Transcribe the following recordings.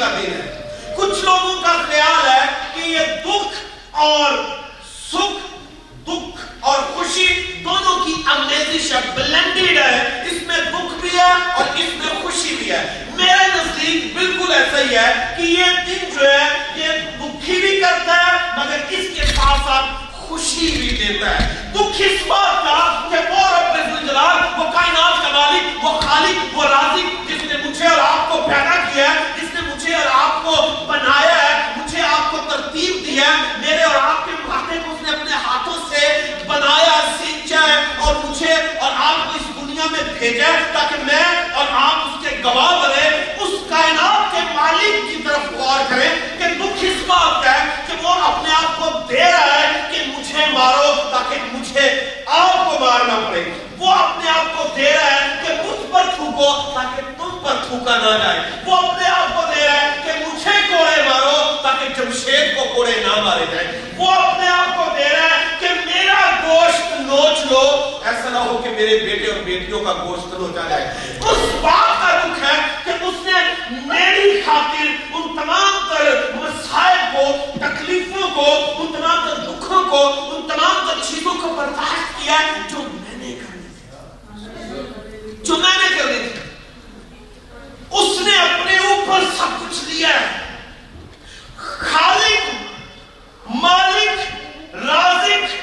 کا دن ہے۔ کچھ لوگوں کا خیال ہے کہ یہ دکھ اور سکھ، دکھ اور خوشی دونوں کی انگریزش ہے بلینڈیڈ ہے۔ اس میں دکھ بھی ہے اور اس میں خوشی بھی ہے۔ میرے نزدیک بالکل ایسا ہی ہے کہ یہ دن جو ہے، یہ دکھی بھی کرتا ہے، مگر اس کے ساتھ ساتھ خوشی بھی دیتا ہے۔ دکھ اس بات کا کہ وہ رب الجلال وہ کائنات کا مالک، وہ خالق، وہ رازق جس نے مجھے اور آپ کو پیدا کیا ہے مجھے اور آپ کو بنایا ہے، مجھے آپ کو ترتیب دیا ہے۔ میرے اور آپ کے مہاتے کو اس نے اپنے ہاتھوں سے بنایا، سینچا ہے اور مجھے اور آپ کو اس دنیا میں بھیجا ہے تاکہ میں اور آپ اس کے گواہ بنے، اس کائنات کے مالک کی طرف غور کریں کہ دکھ اس بات کا ہے کہ وہ اپنے آپ کو دے رہا ہے کہ مجھے مارو تاکہ مجھے آپ کو مارنا پڑے۔ گا وہ اپنے آپ کو دے رہا ہے کہ مجھ پر تھوکو تاکہ تم پر تھوکا نہ جائے۔ وہ اپنے آپ کو دے رہا ہے کہ مجھے کوڑے مارو تاکہ جمشید کو کوڑے نہ مارے جائے۔ وہ اپنے آپ کو دے رہا ہے کہ میرا گوشت نوچ لو۔ ایسا نہ ہو کہ میرے بیٹے اور بیٹیوں کا گوشت نوچا جائے۔ اس بات کا دکھ ہے کہ اس نے میری خاطر ان تمام تر مسائل کو، تکلیفوں کو، ان تمام تر دکھوں کو، ان تمام تر چیزوں کو برداشت کیا جو میں نے کرنی تھی جو میں نے کرنی تھی اس نے اپنے اوپر سب کچھ لیا ہے خالق مالک رازق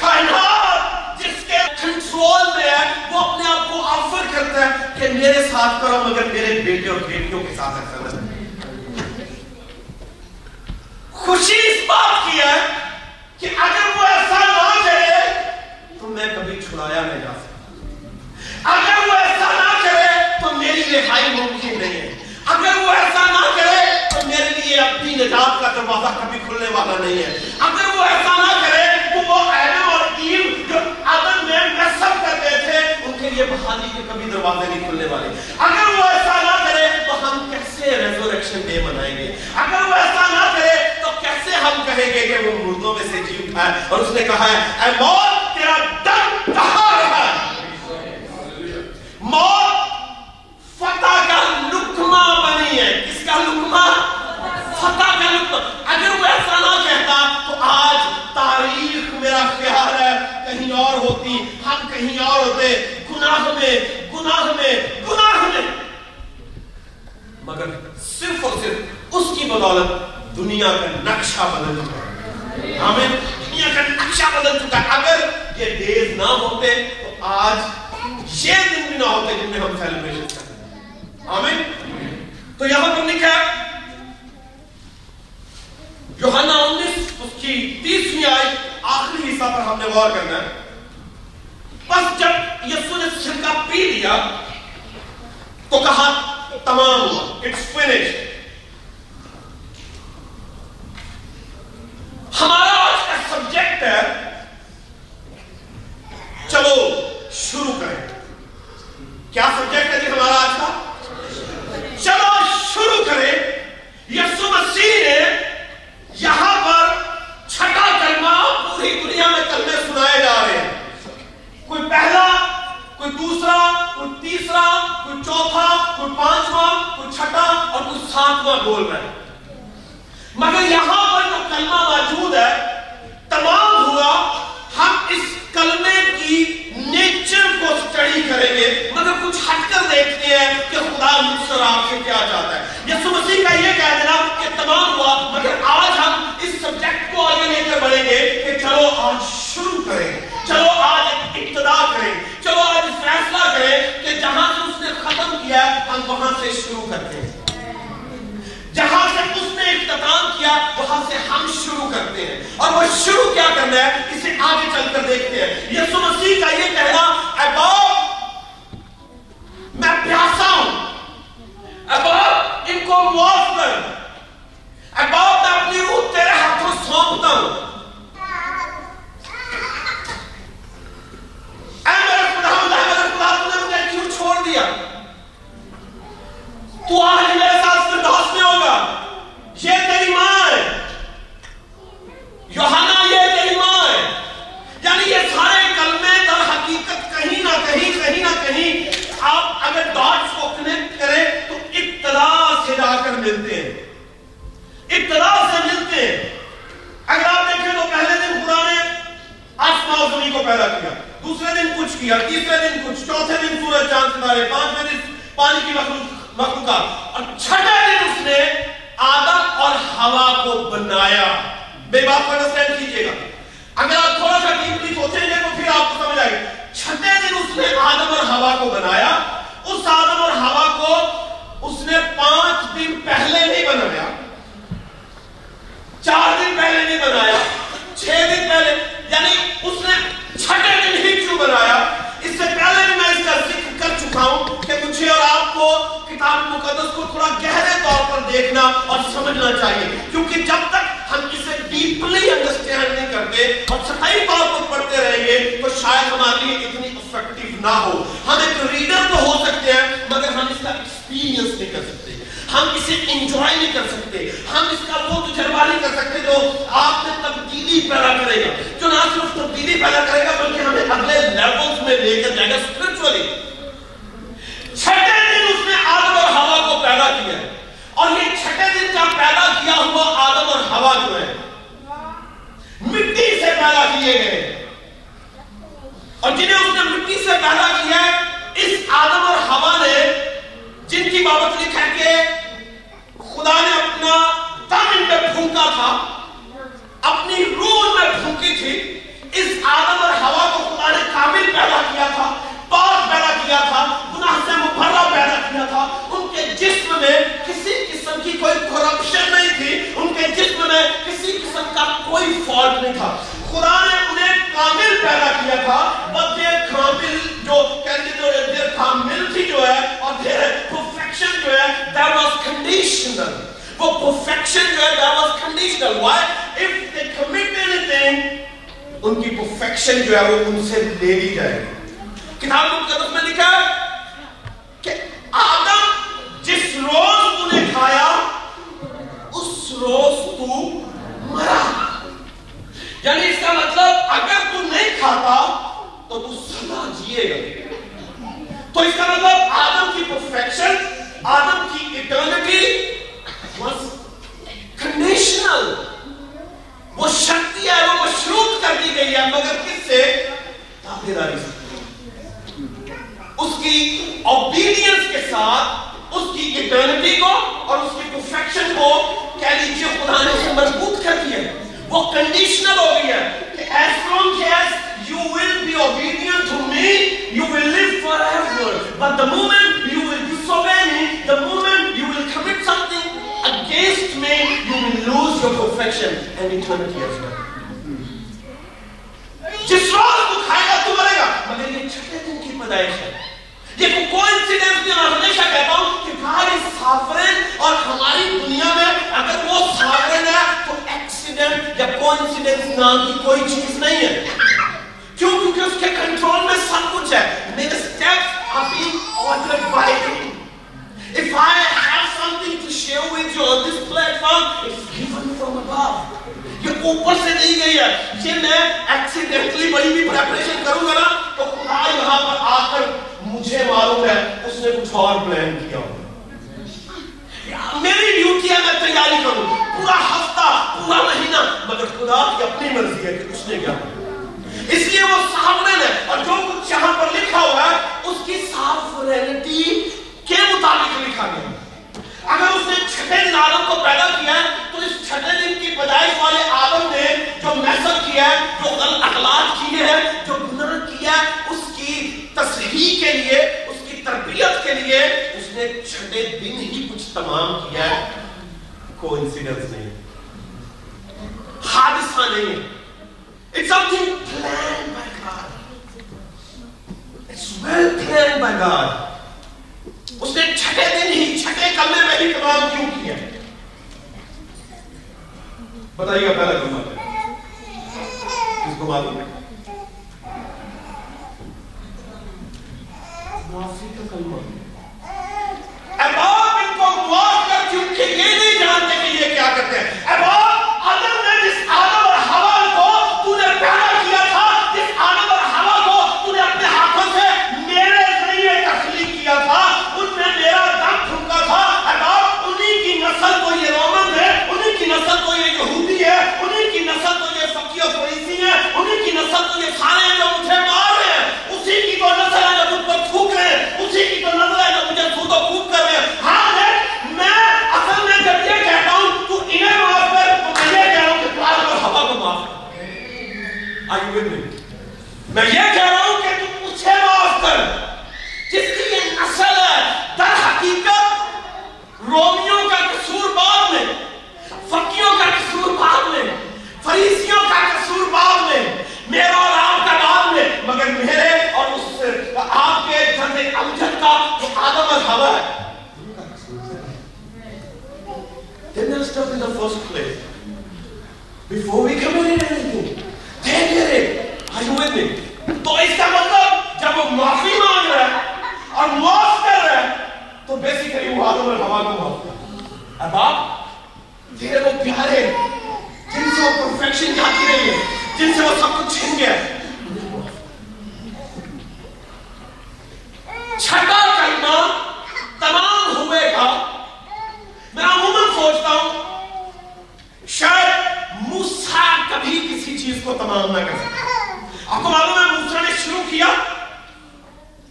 کائنات جس کے کنٹرول میں ہے وہ اپنے آپ کو آفر کرتا ہے کہ میرے ساتھ کرو مگر میرے بیٹے اور بیٹیوں کے ساتھ ایسا نہ خوشی اس بات کی ہے کہ اگر وہ ایسا نہ کرے تو میں کبھی چھڑایا نہیں جا سکتا۔ اگر وہ ایسا نہ کرے تو میری رہائی ممکن نہیں ہے۔ اگر وہ ایسا نہ کرے تو میرے لیے اپنی نجات کا دروازہ کبھی کھلنے والا نہیں ہے۔ اگر وہ ایسا نہ کرے تو وہ ایڈم اور ایو جو عدن میں نصب کرتے تھے ان کے لیے بحالی کے کبھی دروازے نہیں کھلنے والے۔ اگر وہ ایسا نہ کرے تو ہم کیسے ریزوریکشن ڈے منائیں گے؟ اگر وہ ایسا نہ کرے تو کیسے ہم کہیں گے کہ وہ مردوں میں سے جی اٹھا ہے اور اس نے کہا ہے، اے موت تیرا دم کہاں رہا؟ ہے موت فتح کا لکمہ بنی ہے۔ کس کا لکمہ؟ فتح کا لکمہ۔ اگر وہ ایسا نہ کہتا تو آج تاریخ میرا خیال ہے کہیں اور ہوتی، ہم کہیں اور ہوتے۔ گناہ میں گناہ میں گناہ میں مگر صرف اور صرف اس کی بدولت دنیا کا نقشہ بدل چکا ہے۔ ہمیں دنیا کا نقشہ بدل چکا ہے۔ اگر یہ ڈیز نہ ہوتے تو آج یہ دن بھی نہ ہوتے جن میں ہم سیلیبریشن کرتے آمین۔ تو یہاں پر لکھا ہے، یوحنا انیس اس کی تیسویں آئی آخری حصہ پر ہم نے غور کرنا ہے۔ بس جب یسو نے چھلکا پی لیا تو کہا تمام ہوا۔ اٹس فنش ہمارا آج کا سبجیکٹ ہے۔ چلو شروع کریں۔ کیا سبجیکٹ ہے جی ہمارا آج کا؟ چلو شروع کریں۔ یسو مسیح نے یہاں پر چھٹا کلمہ پوری دنیا میں کلمے سنائے جا رہے ہیں۔ کوئی پہلا، کوئی دوسرا، کوئی تیسرا، کوئی چوتھا، کوئی پانچواں، کوئی چھٹا اور کوئی ساتواں بول رہے ہیں مگر یہاں پر جو کلمہ موجود ہے، تمام ہوا، ہم اس کلمے کی نیچر کو سٹڈی کریں گے، مگر کچھ ہٹ کر دیکھتے ہیں کہ خدا مجھ سے آپ سے کیا چاہتا ہے۔ یسو مسیح کا یہ کہہ دینا کہ تمام ہوا، مگر آج ہم اس سبجیکٹ کو آگے لے کر بڑھیں گے کہ چلو آج شروع کریں۔ چلو آج ابتدا کریں چلو آج فیصلہ کریں کہ جہاں سے اس نے ختم کیا ہم وہاں سے شروع کرتے ہیں۔ جہاں سے اس نے اختتام کیا، وہاں سے ہم شروع کرتے ہیں۔ اور وہ شروع کیا کرنا ہے، اسے آگے چل کر دیکھتے ہیں۔ یسو مسیح کا یہ کہنا، اے باپ، میں پیاسا ہوں۔ اے باپ، ان کو معاف کر۔ اے باپ، میں اپنی روح تیرے ہاتھوں سونپتا ہوں۔ تو آج میرے ساتھ فردوس میں ہوگا۔ یہ تیری ماں ہے۔ یوہانا یہ تیری ماں ہے۔ یعنی یہ سارے کلمے در حقیقت کہیں نہ کہیں کہیں نہ کہیں آپ اگر ڈاٹس کو کنیکٹ کریں تو ابتدا سے جا کر ملتے ہیں۔ ابتدا سے ملتے ہیں۔ اگر آپ دیکھیں تو پہلے دن خدا نے آسمان زمین کو پیدا کیا۔ دوسرے دن کچھ کیا۔ تیسرے دن کچھ۔ چوتھے دن سورج چاند ستارے پانچویں دن پانی کی مخلوق۔ مخلوقات اور چھٹے دن اس نے آدم اور ہوا کو بنایا۔ بے بات کو انڈرسٹینڈ کیجیے گا۔ اگر آپ تھوڑا سا ڈیپلی سوچیں گے تو پھر آپ کو سمجھ آئے۔ گا چھٹے دن اس نے آدم اور ہوا کو بنایا۔ اس آدم اور ہوا کو اس نے پانچ دن پہلے نہیں بنایا۔ چار دن پہلے نہیں بنایا۔ چھ دن پہلے۔ یعنی اس نے چھٹے نہ ہو۔ ہم ایک ریڈر تو ہو سکتے ہیں، مگر ہم اس کا ایکسپیرینس نہیں کر سکتے۔ ہم اسے انجوائے نہیں کر سکتے۔ ہم اس کا وہ تجربہ نہیں کر سکتے جو آپ میں تبدیلی پیدا کرے گا۔ جو نہ صرف تبدیلی پیدا کرے گا، بلکہ ہمیں اگلے لیولز میں لے کر جائے گا اسپرچولی چھٹے دن اس نے آدم اور ہوا کو پیدا کیا ہے۔ اور یہ چھٹے دن کا پیدا کیا ہوا آدم اور ہوا جو ہے، مٹی سے پیدا کیے گئے۔ اور جنہیں اس نے سے پیدا کیا ہے، اس آدم اور ہوا نے جن کی بابت لکھا ہے کہ خدا نے اپنا دم ان پہ پھونکا تھا، اپنی روح ان میں پھونکی تھی، اس آدم اور ہوا کو خدا نے کامل پیدا کیا تھا، پاک پیدا کیا تھا، گناہ سے مبرہ پیدا کیا تھا۔ ان کے جسم میں کسی قسم کی کوئی کرپشن نہیں تھی، ان کے جسم میں کسی قسم کا کوئی فالٹ نہیں تھا۔ خدا نے انہیں کامل پیدا کیا تھا بس کامل جو کہتے کینڈیڈیٹ دیر کامل تھی جو ہے، اور دیر پرفیکشن جو ہے، that was conditional. وہ پرفیکشن جو ہے، that was conditional. Why? If they commit anything ان کی پرفیکشن جو ہے، وہ ان سے لے لی جائے گی۔ کتاب مقدس میں لکھا ہے کہ آدم جس روز تو نے کھایا، اس روز یعنی اس کا مطلب اگر تو نہیں کھاتا تو تو سدا جیے گا۔ تو اس کا مطلب آدم کی پرفیکشن آدم کی ایٹرنٹی was conditional وہ شکتی ہے، وہ مشروط کر دی گئی ہے، مگر کس سے؟ تابداری سے۔ اس کی اوبیڈینس کے ساتھ، اس کی ایٹرنٹی کو اور اس کی پرفیکشن کو کہہ لیجیے خدا نے اسے مضبوط کر دیا۔ ہے وہ کنڈیشنل ہو گئی ہے کہ as long as you will be obedient to me you will live forever but the moment you will disobey me the moment you will commit something against me you will lose your perfection and eternity as well جس روز کو کھائے گا تو مرے گا مگر یہ چھٹے دن کی پیدائش ہے یہ کوئی کوئنسیڈنس نہیں میں ہمیشہ کہتا ہوں کہ گاڑی سافرن اور ہماری دنیا میں اگر وہ سافرن ہے تو ایکسیڈنٹ یا کوئنسیڈنس نام کی کوئی چیز نہیں ہے۔ کیوں؟ کیونکہ اس کے کنٹرول میں سب کچھ ہے۔ میرے steps are being ordered by him If I have something to share with you on this platform, it's given from above. یہ اوپر سے نہیں گئی ہے۔ یہ میں ایکسیڈنٹلی بڑی بھی پریپریشن کروں گا نا تو خدا یہاں پر آ کر مجھے معلوم ہے اس نے کچھ اور پلان کیا ہوگا میری ڈیوٹی ہے میں تیاری کروں۔ پورا ہفتہ، پورا مہینہ، مگر خدا کی اپنی مرضی ہے کہ اس نے کیا۔ اس لیے وہ سافرن ہے اور جو کچھ یہاں پر لکھا ہوا ہے، اس کی سافرنٹی کے مطابق لکھا گیا۔ اگر اس نے چھٹے دن آدم کو پیدا کیا ہے، تو اس چھٹے دن کی پیدائش والے آدم نے جو محسن کیا ہے، جو غلط اخلاق کیے ہیں، جو گناہ کیا ہے اس کی تصحیح کے لیے تربیت کے لیے اس نے چھٹے دن ہی کچھ تمام کیا ہے۔ کوئنسیڈنس نہیں۔ حادثہ نہیں۔ ہے It's something planned by God. It's well planned by God. اس نے چھٹے دن ہی چھٹے کلمے میں ہی تمام کیوں کیا بتائیے پہلا کلمہ مطلب کس کو معلوم ہے۔ معافی کا کلمہ اب آپ ان کو معاف کر کیونکہ یہ نہیں جانتے کہ یہ کیا کرتے ہیں۔ اب آپ آدم نے جس آدم اور ہوا کو تو نے پیدا کیا تھا جس آدم اور ہوا کو تو نے اپنے ہاتھوں سے میرے ذریعے تخلیق کیا تھا ان میں میرا دم پھونکا تھا اب آپ انہی کی نسل کو یہ رومن ہے انہی کی نسل کو یہ یہودی ہے انہی کی نسل کو یہ فقی و فریسی ہے انہی کی نسل کو یہ سارے جو مجھے مار رہے ہیں اسی کی Are you with me? میں یہ کہہ رہا ہوں کہ تم اسے معاف کر جس کی یہ نسل ہے، در حقیقت رومیوں کا قصور بعد میں، فقیوں کا قصور بعد میں، فریسیوں کا قصور بعد میں، میرا اور آپ کا بعد میں، مگر میرے اور اس آپ کے جنگ امجد کا جو آدم اور ہوا ہے They messed up in the first place. Before we committed anything. They did it. Are you with me? تو اس کا مطلب جب وہ معافی مانگ رہا ہے اور معاف کر رہا ہے تو بیسیکلی وہ آدم اور ہوا کو معاف کر اب آپ تیرے وہ پیارے جن سے وہ رہی ہے جن سے وہ سب کچھ چھن گیا چھٹا کلمہ تمام ہوئے میں عموماً سوچتا ہوں شاید موسیٰ کبھی کسی چیز کو تمام نہ کر سکتا آپ کو معلوم ہے موسیٰ نے شروع کیا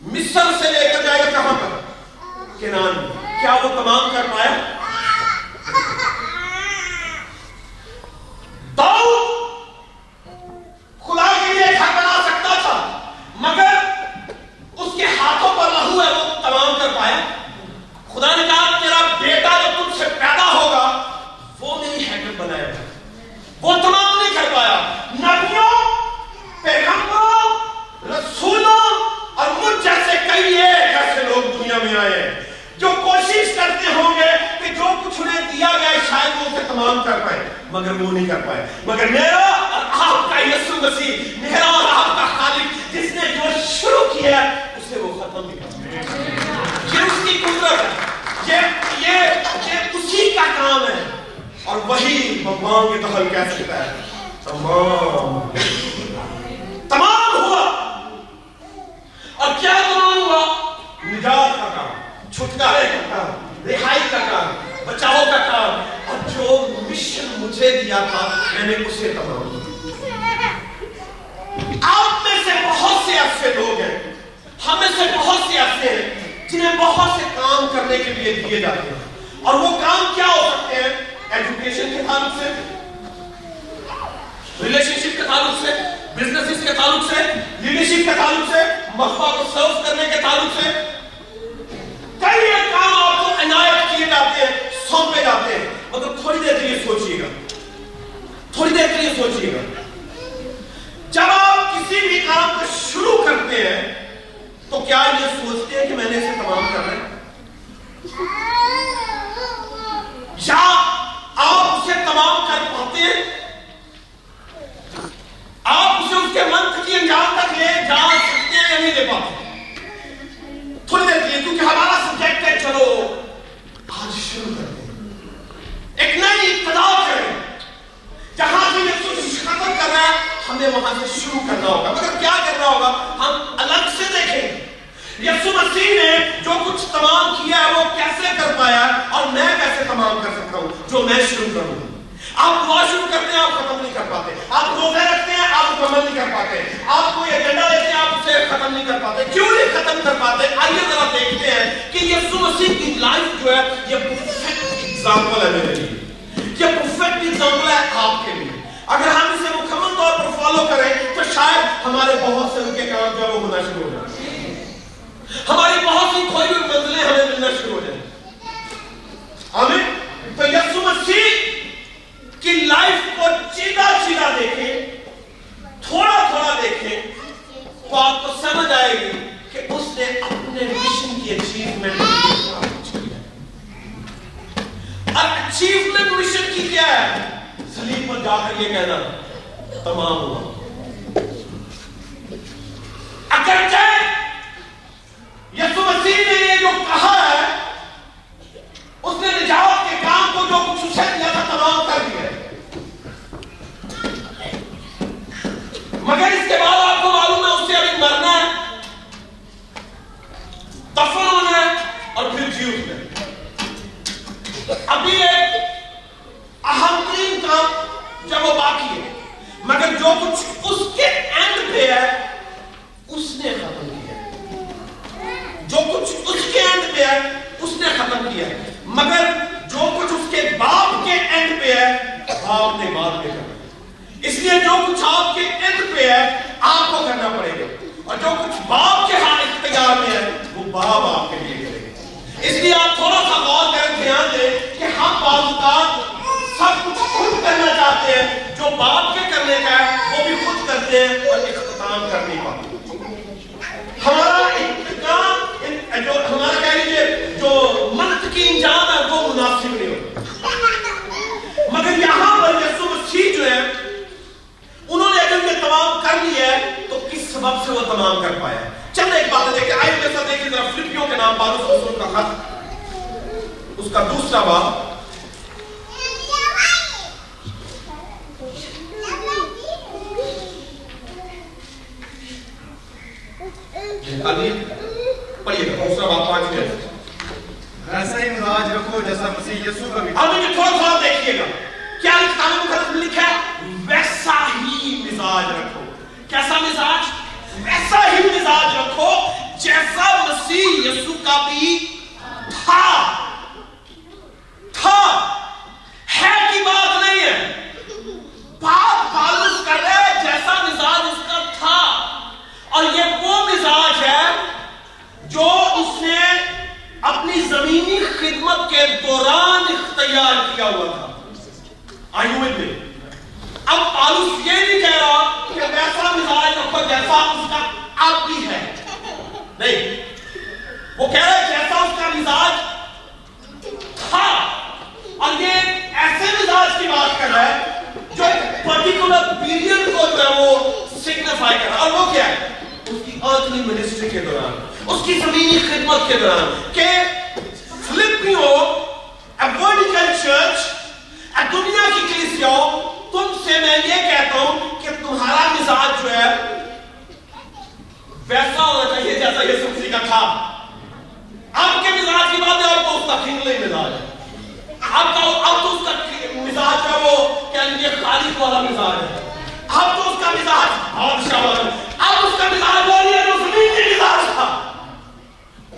مصر سے لے کر جائے گا کہاں پر کنان کیا وہ تمام کر پایا داؤد خدا کے لیے گھر بنا سکتا تھا مگر اس کے ہاتھوں پر لہو ہے وہ تمام کر پایا۔ خدا نے کہا، تیرا بیٹا جو تم سے پیدا ہوگا، وہ میری ہیکل بنائے گا۔ وہ تمام نہیں کر پایا۔ نبیوں، پیغمبروں، رسولوں اور مجھ جیسے کئی ایک ایسے لوگ دنیا میں آئے ہیں جو کوشش کرتے ہوں گے کہ جو کچھ انہیں دیا گیا ہے، شاید وہ اسے تمام کر پائے، مگر وہ نہیں کر پائے۔ مگر میرا اور آپ کا یسو مسیح، میرا اور آپ کا خالق، جس نے جو شروع کیا ہے اسے وہ ختم نہیں کر کی قدرت ہے۔ یہ یہ یہ اسی کا کام ہے۔ اور وہی بمبان کے دخل کہہ سکتا ہے؟ تمام۔ تمام ہوا۔ اور کیا تمام ہوا؟ نجات کا کام، چھٹکارے کا کام، رہائی کا کام، بچاؤ کا کام۔ اور جو مشن مجھے دیا تھا، میں نے اسے تمام آپ میں سے بہت سے ایسے لوگ ہیں۔ ہمیں سے بہت سے ایسے ہیں۔ جنہیں بہت سے کام کرنے کے لیے دیے جاتے ہیں۔ اور وہ کام کیا ہو سکتے ہیں؟ ایجوکیشن کے تعلق سے ریلیشن شپ کے تعلق سے بزنس کے تعلق سے لیڈرشپ کے تعلق سے، مخبہ کو سرو کرنے کے تعلق سے۔ کئی کام آپ کو عنایت کیے جاتے ہیں، سونپے جاتے ہیں۔ مگر تھوڑی دیر کے لیے سوچئے گا۔ تھوڑی دیر کے لیے سوچئے گا۔ جب آپ کسی بھی کام کو شروع کرتے ہیں، تو کیا یہ سوچتے ہیں کہ میں نے اسے تمام کرنا ہے یا آپ اسے تمام کر پاتے ہیں آپ اسے اس کے منت کی انجام تک لے جا سکتے ہیں یا نہیں دے پاتے تھوڑی دیر کے لیے کیونکہ ہمارا سبجیکٹ ہے چلو آج شروع کرتے ہیں ایک نئی ابتدا کریں جہاں سے یہ سوچ ختم کر رہا ہے ہمیں وہاں سے شروع کرنا ہوگا، مگر کیا کرنا ہوگا؟ ہم الگ سے دیکھیں۔ یسو مسیح نے جو کچھ تمام کیا ہے، وہ کیسے کر پایا اور میں کیسے تمام کر سکتا ہوں؟ جو میں شروع کروں۔ آپ دعا شروع کرتے ہیں، آپ ختم نہیں کر پاتے۔ آپ روزے رکھتے ہیں، آپ مکمل نہیں کر پاتے۔ آپ کوئی ایجنڈا لیتے ہیں، آپ اسے ختم نہیں کر پاتے۔ کیوں نہیں ختم کر پاتے؟ آئیے ذرا دیکھتے ہیں کہ یسو مسیح کی لائف جو ہے، یہ پرفیکٹ ایگزامپل ہے میرے لیے۔ یہ پرفیکٹ ایگزامپل ہے آپ کے لیے۔ اگر ہم اسے فالو کریں تو شاید ہمارے بہت سے ان کے کام جو ہے وہ ہونا شروع ہو جائے ہماری بہت سی کھوئی ہوئی منزلیں ہمیں ملنا شروع ہو جائیں۔ آمین؟ تو یسو مسیح کی لائف کو چیدہ چیدہ دیکھیں، تھوڑا تھوڑا دیکھیں، تو آپ کو سمجھ آئے گی کہ اس نے اپنے مشن کی اچیومنٹ اور اچیومنٹ مشن کی کیا ہے؟ سلیم پر جا کر یہ کہنا۔ تمام ہوا۔ اگرچہ یسو مسیح نے یہ جو کہا ہے اس نے نجات کے کام کو جو کچھ اسے دیا تھا تمام کر دیا مگر اس کے بعد آپ کو معلوم ہے اس سے ابھی مرنا ہے دفن ہونا ہے اور پھر جی اٹھنا ہے ابھی ایک اہم ترین کام جب وہ باقی ہے مگر جو کچھ کرتے ہیں اور اختتام کر نہیں پاتے ہمارا انتقام جو ہمارا کہہ لیجیے جو منطقی انجام ہے وہ مناسب نہیں ہوتا مگر یہاں پر یسو مسیح جو ہے انہوں نے اگر یہ تمام کر لیا ہے تو کس سبب سے وہ تمام کر پایا چند ایک بات دیکھیں آئے میرے ساتھ دیکھیں ذرا فلپیوں کے نام پالوس رسول کا خط اس کا دوسرا باب پڑھیے دوسرا بات پانچ میں ایسا ہی مزاج رکھو جیسا مسیح یسوع کا بھی۔ اب مجھے تھوڑا سا دیکھیے گا۔ کیا کتاب مقدس میں لکھا ہے؟ ویسا ہی مزاج رکھو۔ کیسا مزاج؟ ویسا ہی مزاج رکھو جیسا مسیح یسوع کا بھی تھا۔ تھا۔ ہے کی بات نہیں ہے۔ بات پالوس کر رہے ہیں جیسا مزاج اس کا تھا۔ اور یہ وہ مزاج ہے جو اس نے اپنی زمینی خدمت کے دوران اختیار کیا ہوا تھا۔ آئیو میں اب پالوس یہ نہیں کہہ رہا کہ ویسا مزاج رکھو جیسا اس کا اب بھی ہے۔ نہیں، وہ کہہ رہا ہے جیسا اس کا مزاج تھا۔ اور یہ ایسے مزاج کی بات کر رہا ہے جو ایک پرٹیکولر پیریڈ کو جو ہے وہ سگنیفائی کر رہا ہے۔ اور وہ کیا ہے؟ اس کی ارتھلی منسٹری کے دوران۔ اس کی زمینی خدمت کے دوران کہ فلپیو ایورڈیکل چرچ دنیا کی کلیسیوں تم سے میں یہ کہتا ہوں کہ تمہارا مزاج جو ہے، ویسا ہونا چاہیے جیسا یہ سمسی کا تھا۔ اب کے مزاج کی بات ہے اب تو اس کا کھنگلی مزاج ہے۔ اب تو اب تو اس کا مزاج جو ہے، وہ کیا لیجیے خالق والا مزاج ہے۔ اب تو اس کا مزاج بادشاہ والا۔ اب اس کا مزاج وہ نہیں ہے جو زمین کی مزاج تھا۔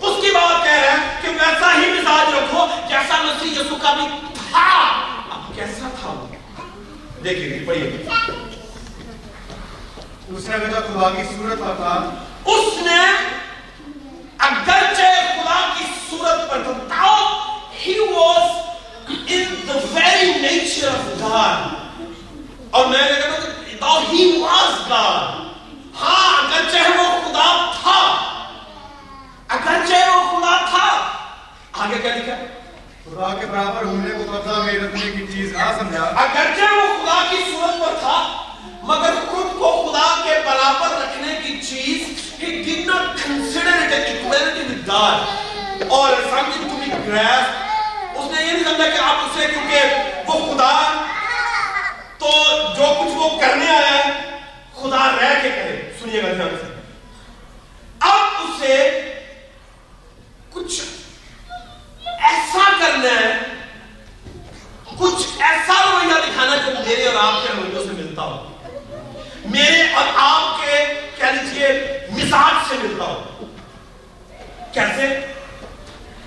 اس کی بات کہہ رہے ہیں کہ ویسا ہی مزاج رکھو جیسا مسیح یسوع کا بھی تھا۔ اب کیسا تھا وہ؟ دیکھیے پڑھیے۔ اس نے اگر خدا کی صورت پر تھا۔ اس نے اگرچہ خدا کی صورت پر تھا۔ He was in the very nature of God اور میں نے کہا کہ تاؤ he was God ہاں اگرچہ وہ خدا تھا۔ اگرچہ وہ خدا تھا۔ آگے کیا لکھا؟ ہے خدا کے برابر ہونے کو قبضہ میں رکھنے کی چیز نہ سمجھا۔ اگرچہ وہ خدا کی صورت پر تھا مگر خود کو خدا کے برابر رکھنے کی چیز he did not consider it an equality with God or something to be grasped اس نے یہ نہیں سمجھا کہ آپ اسے کیونکہ وہ خدا تو جو کچھ وہ کرنے آیا ہے خدا رہ کے کرے۔ سنیے گا دھیان سے اب اسے کچھ ایسا کرنا ہے، کچھ ایسا رویہ دکھانا جو میرے اور آپ کے رویوں سے ملتا ہو۔ میرے اور آپ کے، کہہ لیجیے مزاج سے ملتا ہو۔ کیسے؟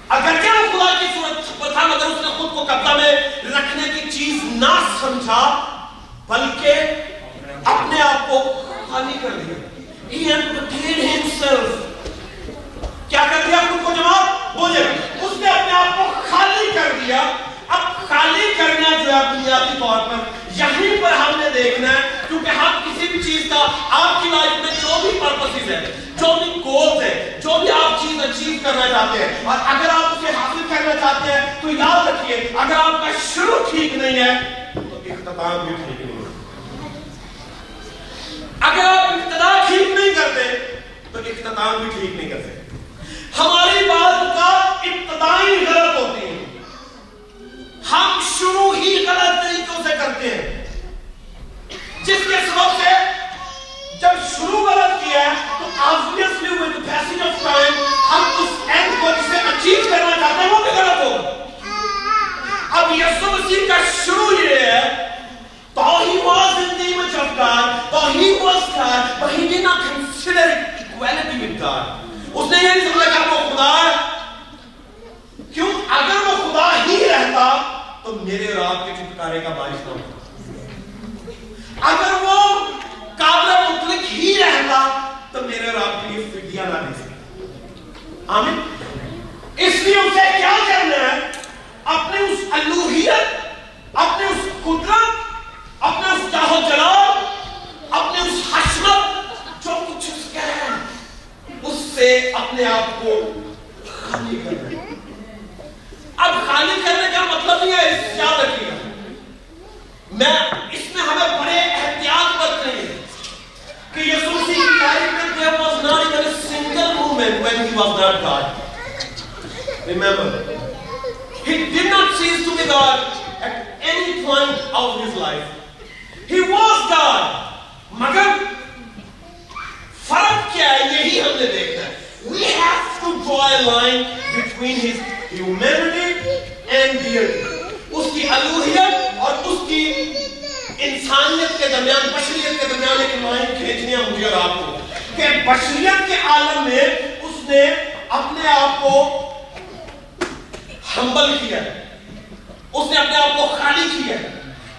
اگر کیا وہ خدا کی صورت پر تھا، مگر اس نے خود کو قبضہ میں رکھنے کی چیز نہ سمجھا، بلکہ اپنے آپ کو خالی کر دیا۔ He emptied himself کیا کر دیا خود کو جواب؟ بولے، اس نے اپنے آپ کو خالی کر دیا۔ اب خالی کرنا جو ہے بنیادی طور پر، یہیں پر ہم نے دیکھنا ہے، کیونکہ ہم کسی بھی چیز کا آپ کی لائف میں جو بھی پرپسز ہے جو بھی گولز ہے جو بھی آپ چیز اچیو کرنا چاہتے ہیں، اور اگر آپ اسے حاصل کرنا چاہتے ہیں، تو یاد رکھیے، اگر آپ کا شروع ٹھیک نہیں ہے، تو اختتام بھی ٹھیک نہیں ہے۔ اگر آپ ابتدا ٹھیک نہیں کرتے، تو اختتام بھی ٹھیک نہیں کر سکتے ہماری بات کا ابتدائی غلط ہوتی ہے۔ ہم شروع ہی غلط طریقوں سے کرتے ہیں۔ جس کے سبب سے جب شروع غلط کیا ہے، تو obviously with the passage of time ہم اس اینڈ کو جسے اچیو کرنا چاہتے ہیں، وہ بھی غلط ہوگا اب یسو مسیح کا شروع یہ ہے though he was in the image of God though he was God but he did not consider equality with God اس نے یہ نہیں سمجھا کہ وہ خدا ہے؟ کیوں؟ اگر وہ خدا ہی رہتا، تو میرے اور آپ کے چھٹکارے کا بارش نہ ہوتا۔ اگر وہ قابل مطلق ہی رہتا، تو میرے اور آپ کے لیے فدیہ نہ دے سکتا۔ آمین؟ اس لیے اسے کیا کرنا ہے؟ اپنے اس الوہیت اپنے اس قدرت، اپنے اس جاہو جلال، اپنے اس حشمت، جو کچھ اس کے ہیں۔ اس سے اپنے آپ کو خالی کر رہے ہیں اب خالی کرنے کا مطلب یہ ہے اس یاد رکھیے میں اس میں ہمیں بڑے احتیاط کرتے ہیں کہ یسوسی کی تاریخ میں there was not even a single moment when he was not God. Remember, he did not cease to be God at any point of his life. He was God, مگر ہے، یہی ہم نے دیکھنا ہے۔ We have to draw a line between his humanity and deity اس کی الوہیت اور اس کی انسانیت کے درمیان، بشریت کے درمیان ایک لائن کھینچنی ہے مجھے اور آپ کو۔ کہ بشریت کے عالم میں اس نے اپنے آپ کو ہمبل کیا ہے۔ اس نے اپنے آپ کو خالی کیا ہے۔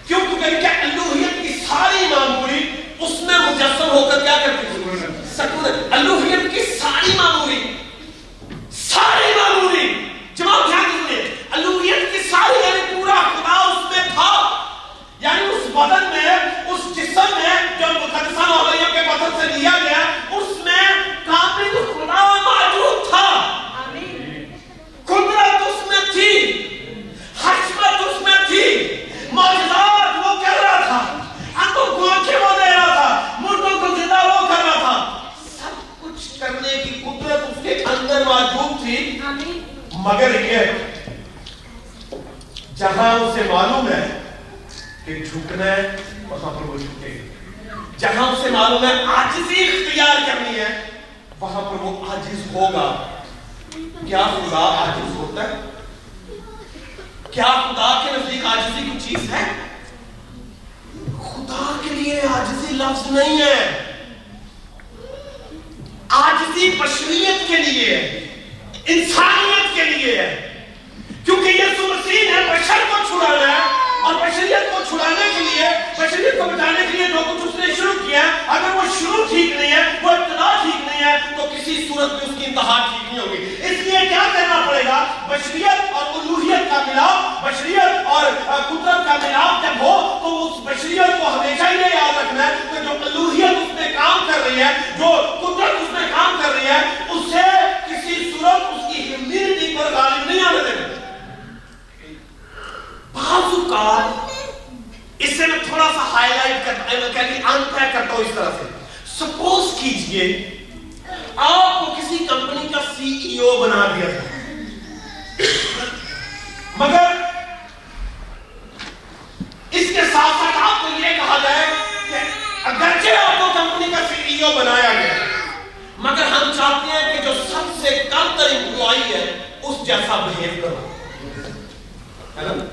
کیوں کیونکہ الوہیت کی ساری ایمان پوری اس میں مجسم ہو کر کیا کرتی ہے؟ سکود اللہ حلیم کی ساری معمولی ساری معمولی۔ جماعت دھیان دیتے اللہ حلیم کی ساری یعنی پورا خدا اس میں تھا۔ یعنی اس بدن میں، اس جسم میں جو مقدسہ محبیوں کے بدن سے لیا گیا، اس میں کامل خدا موجود تھا۔ قدرت اس میں تھی، حشمت اس میں تھی موجودات کرنے کی قدرت اس کے اندر موجود تھی۔ مگر یہ جہاں اسے معلوم ہے کہ جھکنا ہے وہاں پر وہ جھکے۔ جہاں اسے معلوم ہے آجزی اختیار کرنی ہے وہاں پر وہ آجز ہوگا۔ کیا خدا آجز ہوتا ہے؟ کیا خدا کے نزدیک آجزی کی چیز ہے؟ خدا کے لیے آجزی لفظ نہیں ہے۔ آجزی بشریت کے لیے، انسانیت کے لیے ہے کیونکہ یہ مسیح ہے بشر کو چھڑانا ہے اور بشریت کو چھڑانے کے لیے، بشریت کو بچانے کے لیے جو کچھ اس نے شروع کیا ہے اگر وہ شروع ٹھیک نہیں ہے، وہ ابتدا ٹھیک نہیں ہے، تو کسی صورت میں اس کی انتہا ٹھیک نہیں ہوگی۔ اس لیے کیا کرنا پڑے گا؟ بشریت اور الوحیت کا ملاپ، بشریت اور قدرت کا ملاپ جب ہو، تو اس بشریت کو ہمیشہ یہ یاد رکھنا ہے کہ جو الوحیت اس میں کام کر رہی ہے، جو قدرت اس میں کام کر رہی ہے، اسے کسی صورت اس کی ہمیرٹی پر غالب نہیں آنے دینا۔ بعض اوقات اس سے میں تھوڑا سا ہائی لائٹ کرتا ان پیک کرتا ہوں اس طرح سے۔ سپوز کیجیے، آپ کو کسی کمپنی کا سی ای او بنا دیا تھا۔ مگر اس کے ساتھ ساتھ آپ کو یہ کہا جائے کہ اگرچہ آپ کو کمپنی کا سی ای او بنایا گیا، مگر ہم چاہتے ہیں کہ جو سب سے کم تر امپلائی ہے، اس جیسا بہیو کرو۔ ہے نا؟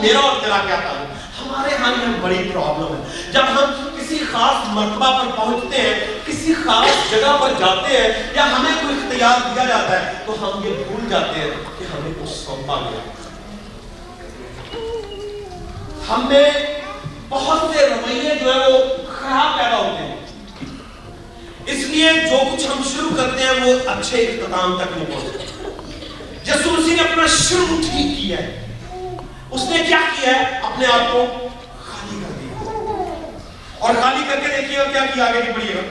میرا اور تیرا کیا تعلق؟ ہمارے ہاں یہ بڑی پرابلم ہے۔ جب ہم کسی خاص مرتبہ پر پہنچتے ہیں، کسی خاص جگہ پر جاتے ہیں، یا ہمیں کوئی اختیار دیا جاتا ہے، تو ہم یہ بھول جاتے ہیں کہ ہمیں کچھ سونپا گیا ہمیں بہت سے رویے جو ہے وہ خراب پیدا ہوتے ہیں۔ اس لیے جو کچھ ہم شروع کرتے ہیں، وہ اچھے اختتام تک نہیں پہنچتے۔ یسوع مسیح نے اپنا شروع ٹھیک کیا ہے۔ اس نے کیا کیا ہے؟ اپنے آپ کو خالی کر دیا۔ اور خالی کر کے دیکھیے گا کیا کیا آگے کی پڑھیے گا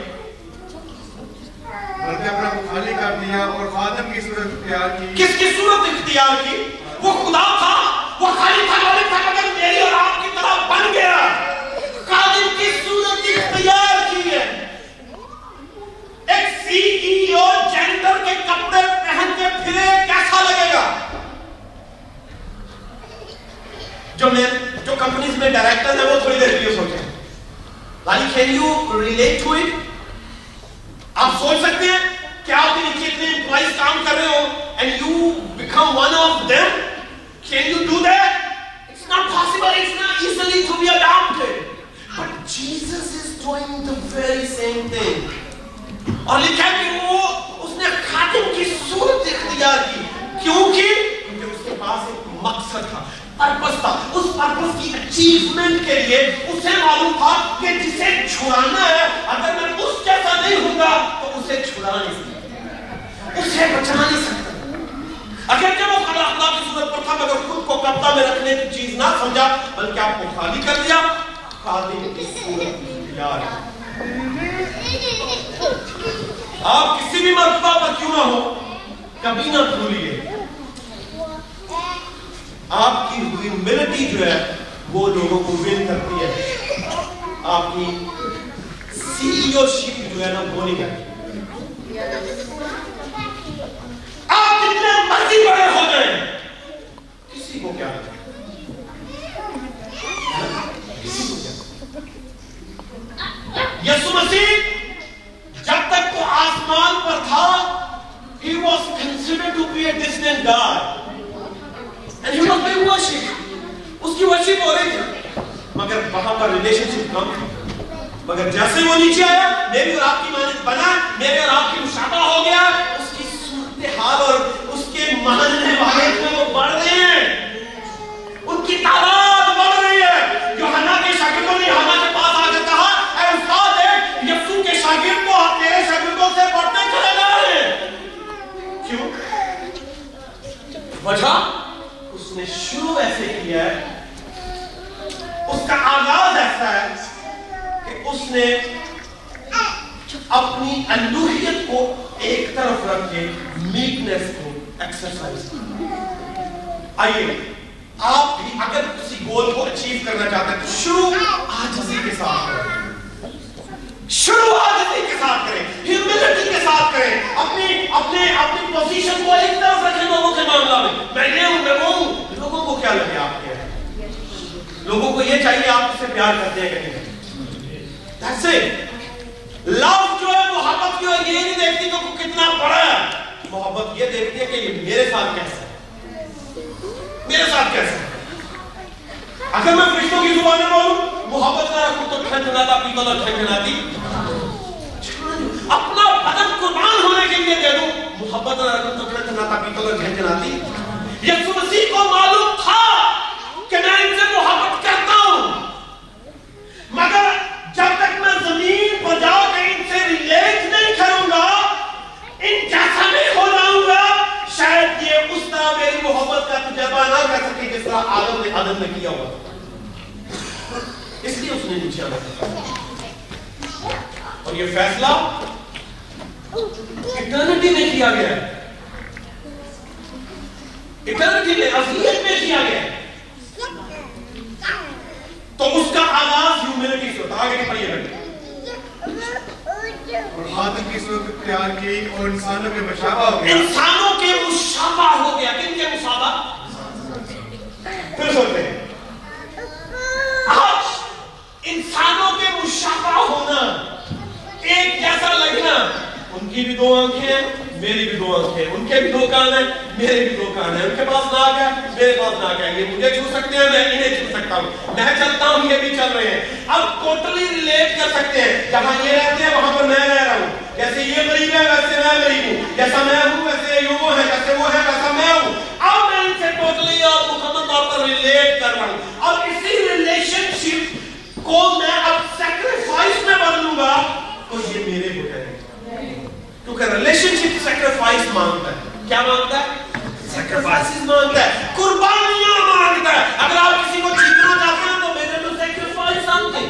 نے اپنا کو خالی کر دیا اور خادم کی صورت اختیار کی۔ کس کی صورت اختیار کی؟ وہ خدا تھا وہ خالی تھا مالک تھا مگر میری اور آپ کی طرح بن گیا۔ خادم کی صورت اختیار کی ہے۔ ایک سی ای او جینڈر کے کپڑے پہن کے پھرے کیسا لگے گا؟ جو میں جو کمپنیز میں ڈائریکٹر ہیں، وہ تھوڑی دیر کے لیے سوچیں۔ Like can you relate to it آپ سوچ سکتے ہیں کہ آپ کے نیچے اتنے امپلائیز کام کر رہے ہو and you become one of them can you do that it's not possible it's not easily to be adapted but Jesus is doing the very same thing اور لکھا ہے کہ وہ اس نے خادم کی صورت اختیار کی۔ کیونکہ کیونکہ اس کے پاس ایک مقصد تھا۔ پرپس تھا۔ اس پرپس کی اچیومنٹ کے لیے اسے معلوم تھا کہ جسے چھڑانا ہے، اگر میں اس جیسا نہیں ہوں گا، تو اسے چھڑا نہیں سکتا۔ اسے بچا نہیں سکتا۔ اگر جب وہ خدا اللہ کی صورت پر تھا، مگر خود کو قبضہ میں رکھنے کی چیز نہ سمجھا، بلکہ آپ کو خالی کر دیا خادم کی صورت اختیار آپ کسی بھی مرتبہ پر کیوں نہ ہو کبھی نہ بھولیے۔ آپ کی ہیوملٹی جو ہے، وہ لوگوں کو ون کرتی ہے. آپ کی سی او شپ جو ہے نا، وہ نہیں کرتی. آپ جتنے مرضی بڑے ہو گئے کسی کو کیا کسی کو کیا یسو مسیح جب تک وہ آسمان پر تھا، he was considered to be a distant God. And he was being worshipped اس کی worship ہو رہی تھی مگر وہاں پر ریلیشن شپ کم تھی مگر جیسے وہ نیچے آیا میری اور آپ کی مانند بنا میرے اور آپ کی مشابہ ہو گیا اس کی صورتحال اور اس کے ماننے والے جو وہ بڑھ رہے ہیں ان کی تعداد بڑھ رہی ہے یوحنا کے شاگردوں نے یوحنا کے پاس آ کر کہا اے استاد دیکھ یسوع کے شاگرد کو تیرے شاگردوں سے بڑھتے چلے جا رہے ہیں کیوں وجہ نے شروع ایسے کیا ہے، اس کا آغاز ایسا ہے کہ اس نے اپنی الوحیت کو ایک طرف رکھ کے میکنس کو ایکسرسائز آئیے، آپ بھی اگر کسی گول کو اچیو کرنا چاہتے ہیں تو شروع آجزی کے ساتھ کریں۔ شروع آجزی کے ساتھ کریں ہیوملٹی کے ساتھ کریں اپنی اپنے، اپنی پوزیشن کو ایک طرف رکھیں لوگوں کے معاملہ میں۔ میں یہ ہوں، میں وہ ہوں۔ لوگوں کو کیا لگے آپ کے؟ لوگوں کو یہ چاہیے آپ سے پیار کرتے ہیں کہ نہیں That's it. Love جو ہے، محبت جو ہے، یہ نہیں دیکھتی کہ وہ کتنا بڑا ہے۔ محبت یہ دیکھتی ہے کہ یہ میرے ساتھ کیسا ہے۔ میرے ساتھ کیسا ہے۔ اگر میں فرشتوں کی زبانیں بولوں محبت نہ رکھوں تو ٹھنڈ نہ پی تو ٹھنڈ نہ دی اپنا بدن قربان ہونے کے لیے دے دوں۔ محبت نہ رکھوں تو ٹھنڈ نہ پی تو ٹھنڈ نہ دی یسوع مسیح کو معلوم تھا کہ میں ان سے محبت کرتا ہوں۔ مگر جب تک میں زمین پر جا کے ان سے ریلیٹ نہیں کروں گا ان جیسا نہیں ہو جاؤں گا شاید یہ اس طرح میری محبت کا تجربہ نہ کر سکے جس طرح آدم نے آدم نے کیا ہوا اس لیے اس نے نیچے آنا اور یہ فیصلہ اٹرنٹی میں کیا گیا ہے اٹرنٹی میں اصلیت میں کیا گیا ہے تو اس کا آغاز ہیوملٹی سے ہوتا آگے نہیں پڑھیے گا اور خادم کی صورت اختیار کی اور انسانوں کے مشابہ ہو گیا انسانوں کے مشابہ ہو گیا کن کے مشابہ پھر سنتے ہیں آج انسانوں کے مشابہ ہونا ایک جیسا لگنا ان کی بھی دو آنکھیں ہیں میری بھی دو آنکھیں ان کے بھی دو کان ہیں میرے بھی دو کان ہیں ان کے پاس ناک ہے میرے پاس ناک ہے یہ مجھے چھو سکتے ہیں میں انہیں چھو سکتا ہوں میں چلتا ہوں یہ بھی چل رہے ہیں اب ٹوٹلی ریلیٹ کر سکتے ہیں جہاں یہ رہتے ہیں وہاں پر میں رہ رہا ہوں جیسے یہ غریب ہے ویسے میں غریب ہوں جیسا میں ہوں ویسے یہ وہ ہے جیسے وہ ہے ویسا میں ہوں اب میں ان سے ٹوٹلی اور مکمل طور پر ریلیٹ کر رہا ہوں اور اسی ریلیشن شپ کو میں اب سیکریفائس میں بدلوں گا تو یہ میرے ہو جائے گا کیونکہ ریلیشن شپ سیکریفائس مانگتا ہے کیا مانگتا ہے سیکریفائس مانگتا ہے قربانیاں مانگتا ہے اگر آپ کسی کو جیتنا چاہتے ہیں تو میرے میں سیکریفائس آتے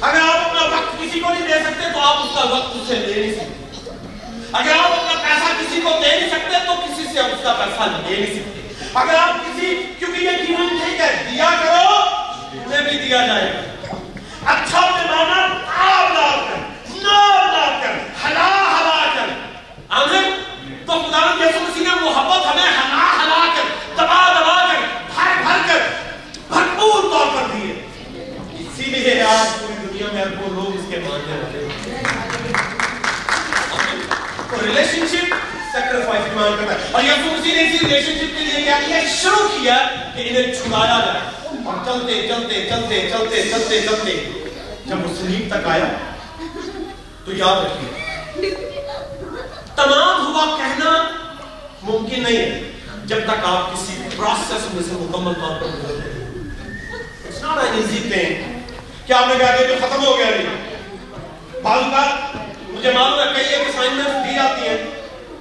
اگر آپ اپنا وقت کسی کو نہیں دے سکتے تو آپ اس کا وقت اسے دے نہیں سکتے۔ اگر آپ اپنا پیسہ کسی کو دے نہیں سکتے تو کسی سے آپ اس کا پیسہ دے نہیں سکتے۔ اگر آپ کسی، کیونکہ یہ قیمت ٹھیک ہے، دیا کرو، انہیں بھی دیا جائے گا۔ اچھا پیمانہ آپ لا کر نام لا کر ہلا ہلا کر آمین؟ تو خدا یسوع مسیح نے محبت ہمیں ہلا ہلا کر، دبا دبا کر، بھر بھر کر، بھرپور طور پر دی اسی لیے آج پوری دنیا میں اربوں لوگ کے ماننے والے تو ریلیشن شپ سیکریفائس مان کرتا ہے۔ اور یسوع مسیح نے اسی ریلیشن شپ کے لیے کیا کیا؟ شروع کیا کہ انہیں چھڑایا جائے۔ اور چلتے چلتے چلتے چلتے چلتے چلتے۔ جب وہ سلیب تک آیا، تو یاد رکھیے، تمام ہوا کہنا ممکن نہیں ہے۔ جب تک آپ کسی پروسیس میں سے مکمل طور پر گزرتے ہیں۔ It's not an easy thing. کیا آپ نے کہا کہ ختم ہو گیا نہیں بعض اوقات مجھے معلوم ہے کئی ایک اسائنمنٹ دی جاتی ہیں۔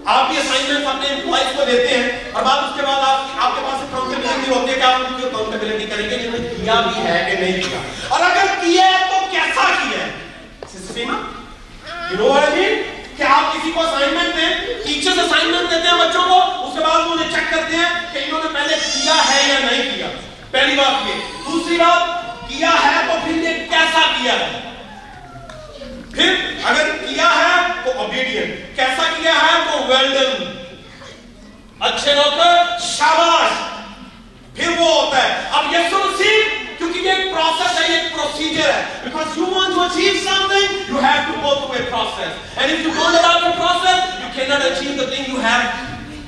آپ یہ اسائنمنٹ اپنے امپلائز کو دیتے ہیں اور بعد اس کے بعد آپ آپ کے پاس اکاؤنٹیبلٹی ہوتی ہے کہ آپ ان کی اکاؤنٹیبلٹی کریں گے جنہوں نے کیا بھی ہے کہ نہیں کیا۔ اور اگر کیا ہے تو کیسا کیا ہے؟ سسٹیما یو نو واٹ آئی مین کہ آپ کسی کو اسائنمنٹ دیں ٹیچرز اسائنمنٹ دیتے ہیں بچوں کو، اس کے بعد انہیں چیک کرتے ہیں کہ انہوں نے پہلے کیا ہے یا نہیں کیا۔ پہلی بات یہ۔ دوسری بات، کیا ہے تو پھر یہ کیسا کیا ہے پھر اگر کیا ہے تو کیسا کیا ہے تو ویل ڈن اچھے نوکر شاباش پھر وہ ہوتا ہے اب یسوع مسیح کیونکہ یہ ایک پروسیس ہے یہ ایک پروسیجر ہے because you want to achieve something you have to go through a process. And if you go without a process you cannot achieve the thing you have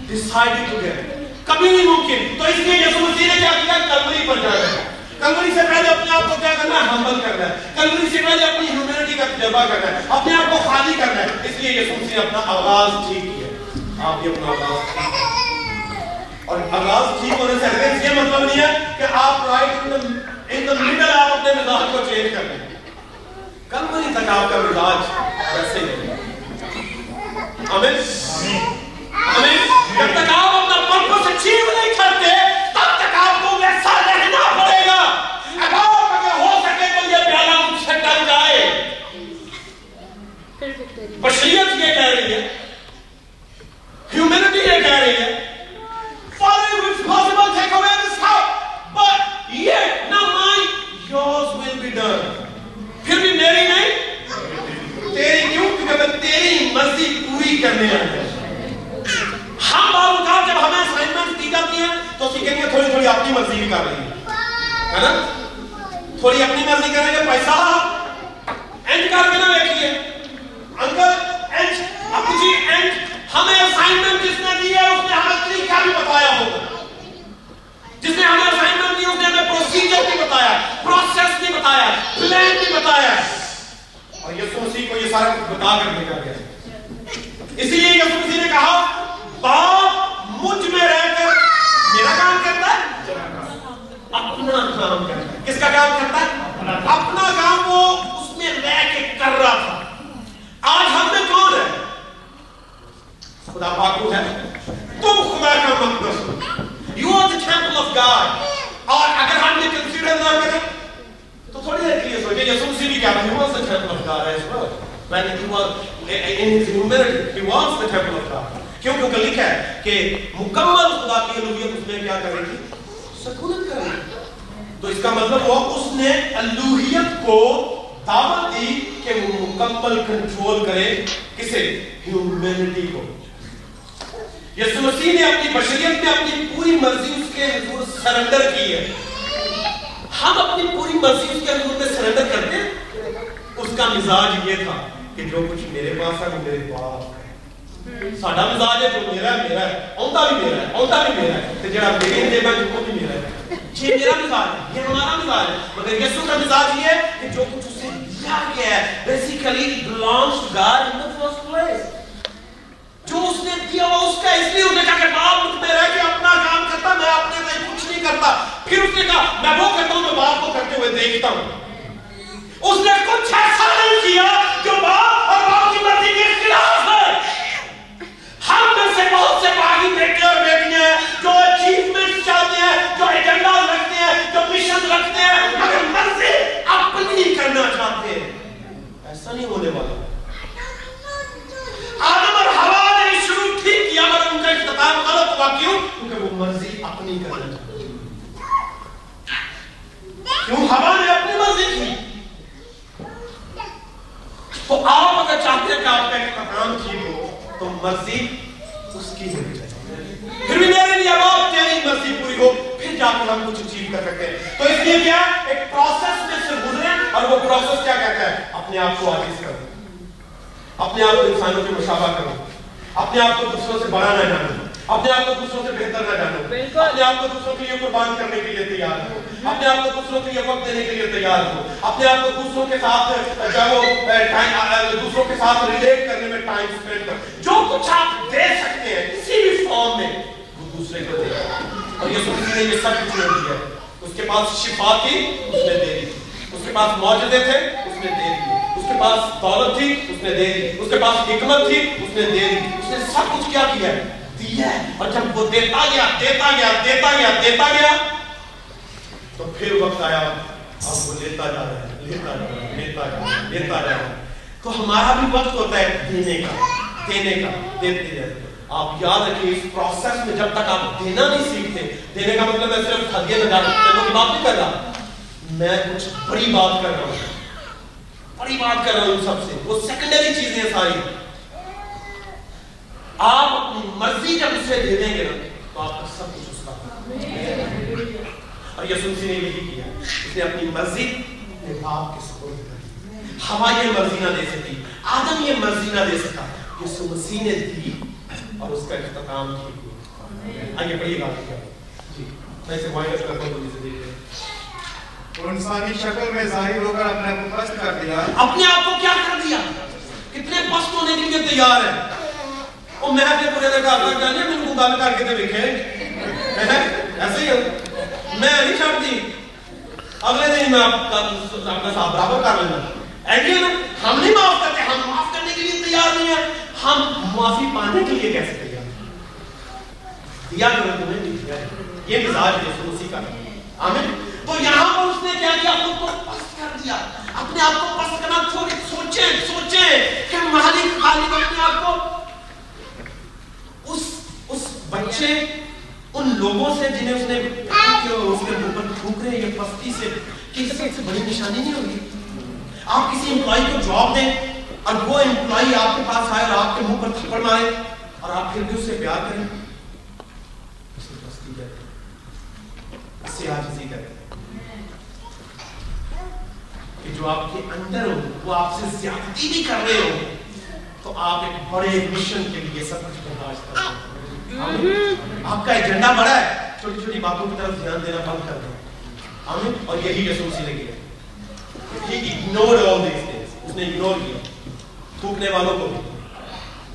decided to get. کبھی نہیں ممکن تو اس لیے یسوع مسیح نے کیا کیا کلوری پر جانا ہے کلوری سے پہلے اپنے آپ کو کیا کرنا ہے؟ ہمبل کرنا ہے۔ کلوری سے پہلے اپنی ہیومینٹی کا تجربہ کرنا ہے۔ اپنے آپ کو خالی کرنا ہے۔ اس لیے یسوع مسیح نے اپنا آغاز ٹھیک کیا آپ بھی اپنا آغاز اور آغاز ٹھیک ہونے سے اگر یہ مطلب نہیں ہے کہ آپ رائٹ ان دا مڈل آپ اپنے مزاج کو چینج کر دیں کلوری تک آپ کا مزاج ویسے ہی ہے۔ آمین جب تک آپ اپنا پرپس اچیو نہیں کرتے تب تک آپ کو ویسا رہنا پڑے گا اگر اگر ہو سکے تو یہ پیالہ مجھ سے ٹل جائے بشریت یہ کہہ رہی ہے ہیومینٹی یہ کہہ رہی ہے Father, if it's possible, take away this cup. But yet, not mine, yours will be done. پھر بھی میری نہیں تیری کیوں؟ کیونکہ میں تیری مرضی پوری کرنے آیا ہوں۔ ہم بعض اوقات جب ہمیں اسائنمنٹ دی جاتی ہیں تو اسی سیکھیں گے تھوڑی تھوڑی اپنی مرضی بھی کر رہی ہے ہے نا؟ تھوڑی اپنی مرضی کریں گے پیسہ۔ اینڈ کر کے نہ دیکھیے God in the first place. جو اس نے دیا وہ اس کا اس لیے اس نے کہا کہ باپ مجھ میں رہ کے اپنا کام کرتا، میں اپنے سے کچھ نہیں کرتا۔ پھر اس نے کہا، میں وہ کرتا ہوں جو باپ کو کرتے ہوئے دیکھتا ہوں۔ اس نے کچھ ایسا نہیں کیا جو باپ اور باپ کی مرضی کے خلاف ہے۔ ہم میں سے بہت سے باغی بیٹے اور بیٹیاں ہیں جو اچیومنٹ چاہتے ہیں، جو ایجنڈا رکھتے ہیں، جو مشن رکھتے ہیں، مگر مرضی اپنی کرنا چاہتے ہیں۔ ایسا نہیں ہونے والا۔ آدم اور ہوا نے شروع، ٹھیک کیا مگر ان کا اختتام غلط ہوا کیوں کیونکہ وہ مرضی اپنی کیوں ہوا نے اپنی مرضی؟ کی تو آپ اگر چاہتے ہیں کہ آپ کا اختتام ٹھیک ہو، تو مرضی اس کی پھر بھی میرے لیے تیری مرضی پوری ہو، پھر جا کر ہم کچھ اچیو کر سکتے ہیں۔ تو اس لیے کیا؟ ایک پروسیس میں سے اور وہ پروسیس کیا کہتا ہے؟ اپنے آپ کو عاجز کر اپنے آپ کو انسانوں کے مشابہ کرو۔ اپنے آپ کو دوسروں سے بڑا نہ جانو اپنے آپ کو دوسروں سے بہتر نہ جانو اپنے آپ کو دوسروں کے لیے قربان کرنے کے لیے تیار ہو۔ اپنے آپ کو دوسروں کے لیے وقت دینے کے لیے تیار ہو۔ اپنے آپ کو دوسروں کے ساتھ جاؤ دوسروں کے ساتھ ریلیٹ کرنے میں ٹائم اسپینڈ کرو۔ جو کچھ آپ دے سکتے ہیں کسی بھی فارم میں وہ دوسرے کو دے۔ اور یسوع نے یہ سب کچھ دے دیا اس کے پاس شفا تھی اس نے دے دی۔ اس کے پاس موجودے تھے اس نے دے دیے۔ کے پاس دولت تھی، اس نے دے دی۔ اس کے پاس حکمت تھی، اس نے دے دی۔ اس نے سب کچھ کیا کیا۔ ہے دیا ہے۔ اور جب وہ دیتا گیا دیتا گیا دیتا گیا دیتا گیا، تو پھر وقت آیا۔ اب وہ لیتا جا رہا ہے، لیتا جا رہا ہے، لیتا جا رہا ہے، لیتا جا رہا ہے۔ تو ہمارا بھی وقت ہوتا ہے دینے کا دینے کا، دیتے جاتے آپ یاد رکھیں اس پروسیس میں جب تک آپ دینا نہیں سیکھتے، دینے کا مطلب ہے صرف تھگے لگا رہا ہوں بات نہیں کر میں کچھ بڑی بات کر رہا ہوں۔ بڑی بات کر رہا ہوں سب سے، وہ سیکنڈری چیزیں ہیں ساری۔ آپ اپنی مرضی جب اسے دے دیں گے نا، تو آپ کا سب کچھ اس کا۔ اور یسوسی نے یہی کیا، اس نے اپنی مرضی اپنے باپ کے سپورٹ کر دی۔ ہوا یہ مرضی نہ دے سکی، آدم یہ مرضی نہ دے سکا۔ یسو مسیح نے دی اور اس کا اختتام ٹھیک ہوا۔ آگے پڑھیے گا میں اسے وائرس کرتا ہوں، مجھے دیکھ۔ وہ انسانی شکل میں ظاہر ہو کر اپنے کو پست کر دیا۔ اپنے آپ کو کیا کر دیا؟ کتنے پست ہونے کے لیے تیار ہے او میں نے پورے دے کہا جانے میں کو گل کر کے تے ویکھے ایسے ہی میں نہیں چھڑ دی اگلے دن میں آپ کا اپنا صاحب برابر کر لینا۔ ایڈیو ہم نہیں معاف کرتے، ہم معاف کرنے کے لیے تیار نہیں ہیں۔ ہم معافی پانے کے لیے کیسے تیار دیا کرو تمہیں دیا یہ مزاج ہے اسی کا۔ آمین۔ تو یہاں پر اس نے کیا کیا؟ خود کو پس کر دیا۔ اپنے آپ کو پس کرنا چھوڑے، سوچے سوچے کہ مالک خالق اپنے آپ کو اس اس بچے، ان لوگوں سے جنہیں اس نے اس کے اوپر پھونک رہے، یہ پستی سے کسی سے بڑی نشانی نہیں ہوگی؟ آپ کسی امپلائی کو جواب دیں اور وہ امپلائی آپ کے پاس آئے اور آپ کے منہ پر تھپڑ مارے اور آپ پھر بھی اس سے پیار کریں۔ اس سے پستی کرتے ہیں سے آجزی کرتے ہیں کہ جو آپ کے اندر ہو وہ آپ سے زیادتی بھی کر رہے ہو تو آپ ایک بڑے مشن کے لیے سب کچھ برداشت کریں ہاں۔ ہاں۔ آپ کا ایجنڈا بڑا ہے۔ چھوٹی چھوٹی باتوں کی طرف دھیان دینا بند کر دیں ہاں۔ آمین اور یہی رسول سی لگی ہے۔ یہ اگنور آل دیز تھنگز اس نے اگنور کیا۔ تھوکنے والوں کو بھی۔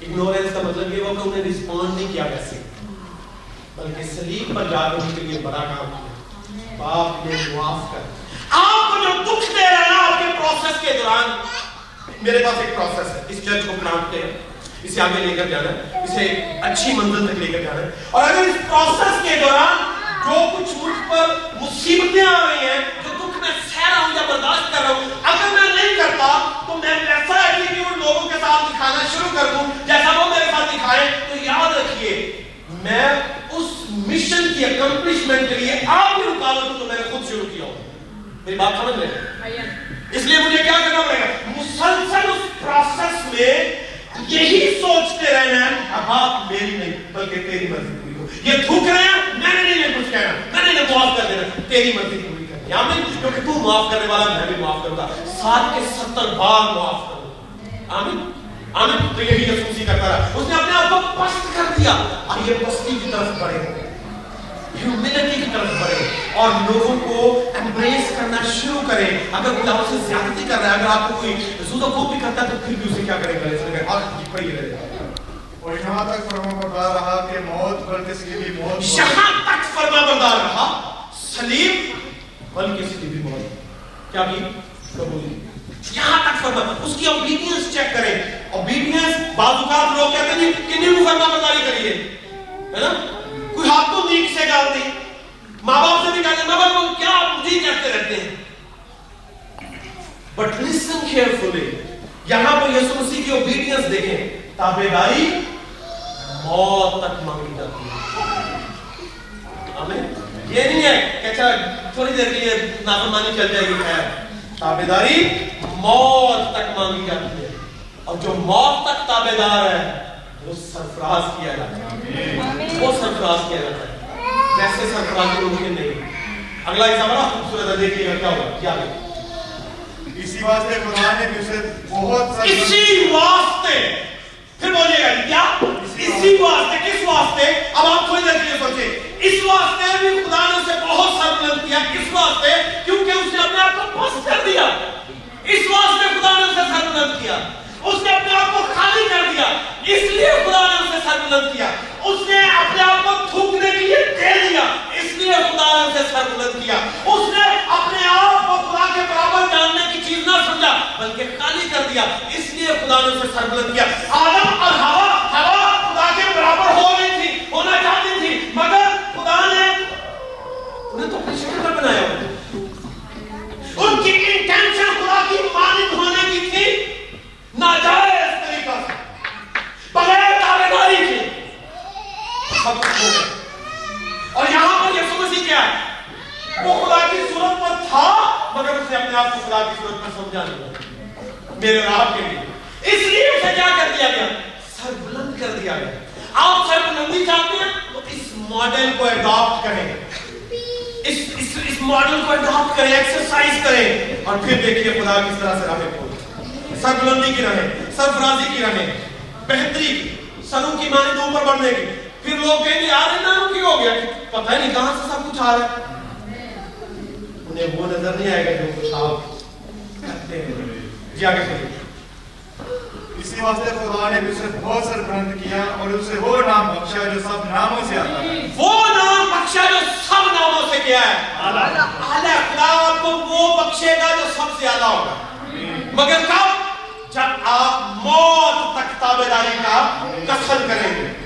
اگنورنس کا مطلب یہ ہوا کہ انہیں ریسپونڈ نہیں کیا ویسے۔ بلکہ سلیم پر جا کر ان کے لیے بڑا کام کیا۔ باپ نے معاف کر آپ کو جو دکھ دے رہا ہے آپ کے پروسس کے دوران، میرے پاس ایک پروسس ہے۔ اس چرچ کو بنا کے اسے آگے لے کر جانا ہے۔ اسے اچھی منزل تک لے کر جانا ہے۔ اور اگر اس پروسس کے دوران جو کچھ مجھ پر مصیبتیں آ رہی ہیں، جو دکھ میں سہ رہا ہوں یا برداشت کر رہا ہوں، اگر میں نہیں کرتا، تو میں ایسا ایٹیٹیوڈ لوگوں کے ساتھ دکھانا شروع کر دوں۔ جیسا وہ میرے ساتھ دکھائیں تو یاد رکھیے، میں اس مشن کی اکمپلشمنٹ کے لیے آپ کی رکاوٹ کو میں نے خود شروع کیا ہوں میری بات سمجھ رہے ہیں؟ اس لیے مجھے کیا کرنا پڑے گا؟ مسلسل اس پروسیس میں یہی سوچتے رہنا ہے اب ہاں، آپ میری نہیں بلکہ تیری مرضی پوری ہو۔ یہ تھوک رہے ہیں؟ میں نے نہیں کچھ کہنا۔ میں نے انہیں معاف کر دینا۔ تیری مرضی پوری کرنی یا میں کچھ کیونکہ تو معاف کرنے والا میں بھی معاف کروں گا۔ سات کے ستر بار معاف کروں۔ آمین۔ آمین۔ تو یہی جسوسی کرتا رہا۔ اس نے اپنے آپ کو پست کر دیا۔ اور یہ پستی کی طرف بڑھے۔ ہو گئے ہیومینٹی کی طرف بڑھے اور لوگوں کو ایمبریس کرنا شروع کریں اگر کوئی آپ سے زیادتی کر رہا ہے اگر آپ کو کوئی زودہ کوپ بھی کرتا ہے تو پھر بھی اسے کیا کریں گے اور پڑی رہے اور یہاں تک فرما بردار رہا کہ موت بلکہ اس کی بھی موت یہاں تک فرما بردار رہا سلیم بلکہ اس کی بھی موت کیا بھی قبول۔ یہاں تک فرما اس کی اوبیڈینس چیک کریں اوبیڈینس بعض اوقات لوگ کہتے ہیں کہ نہیں فرما برداری کریے ہے نا؟ کوئی ہاتھوں نیک سے گالتے ماں باپ سے بھی گالتے ماں باپ کو کیا آپ مجھے ہی کہتے رہتے ہیں؟ بٹ لسن کیئرفلی یہاں پر یسو مسیح کی اوبیڈینس دیکھیں۔ تابے داری موت تک مانگی جاتی ہے۔ آمین یہ نہیں ہے کہ اچھا تھوڑی دیر کے لیے نافرمانی چل جائے گی۔ خیر تابے داری موت تک مانگی جاتی ہے۔ اور جو موت تک تابے دار ہے وہ سرفراز کیا جاتا ہے۔ وہ سرفراز کیا جاتا ہے۔ جیسے سرفراز ممکن نہیں اگلا حصہ بڑا خوبصورت ہے دیکھیے کیا ہوا۔ کیا اسی واسطے قرآن نے بھی اسے بہت سر اسی واسطے۔ پھر بولیے گا کیا؟ اسی واسطے کس واسطے؟ اب آپ تھوڑی دیر کے لیے سوچیں۔ اس واسطے بھی خدا نے اسے بہت سر بلند کیا۔ کس واسطے؟ کیونکہ اس نے اپنے آپ کو پست کر دیا۔ اس واسطے خدا نے اسے سر بلند کیا۔ اس نے اپنے آپ کو خالی کر دیا۔ اس لیے خدا نے اسے سر بلند کیا۔ اس نے اپنے آپ کو تھوکنے کے لیے دے دیا۔ اس لیے خدا نے اسے سر بلند کیا۔ اس نے اپنے آپ کو خدا کے برابر جاننے کی چیز نہ سمجھا، بلکہ خالی کر دیا۔ اس لیے خدا نے اسے سر بلند کیا۔ آدم اور ہوا ہوا خدا کے برابر ہو گئی تھی، ہونا چاہتی تھی، مگر خدا نے انہیں تو اپنی شکل پر بنایا۔ ان کی انٹینشن خدا کی مالک ہونے کی تھی، ناجائز۔ مخلوق ہو گئے اور یہاں پر یسو مسیح کیا ہے۔ وہ خدا کی صورت میں تھا، مگر اسے اپنے آپ کو خدا کی صورت میں سمجھا دیا۔ میرے اور کے لیے۔ اس لیے اسے کیا کر دیا گیا؟ سر بلند کر دیا گیا۔ آپ سر بلندی چاہتے ہیں تو اس ماڈل کو اڈاپٹ کریں۔ اس اس اس ماڈل کو اڈاپٹ کریں ایکسرسائز کریں۔ اور پھر دیکھیے خدا کس طرح سے راہیں کھولے سر بلندی کی راہیں، سرفرازی کی راہیں، بہتری سروں کی معنی تو اوپر بڑھنے کی۔ پھر لوگ کہیں گے یار انہوں کی ہو گیا؟ پتہ نہیں کہاں سے سب کچھ آ رہا ہے۔ انہیں وہ نظر نہیں آئے گا جو کچھ آپ کرتے ہیں۔ جی آگے چلیے اسی واسطے خدا نے بھی اسے بہت سر بلند کیا اور اسے وہ نام بخشا جو سب ناموں سے آتا ہے۔ وہ نام بخشا جو سب ناموں سے کیا ہے۔ اعلیٰ۔ خدا آپ کو وہ بخشے گا جو سب سے اعلیٰ ہوگا۔ مگر کب؟ جب آپ موت تک تابداری کا قسم کریں گے۔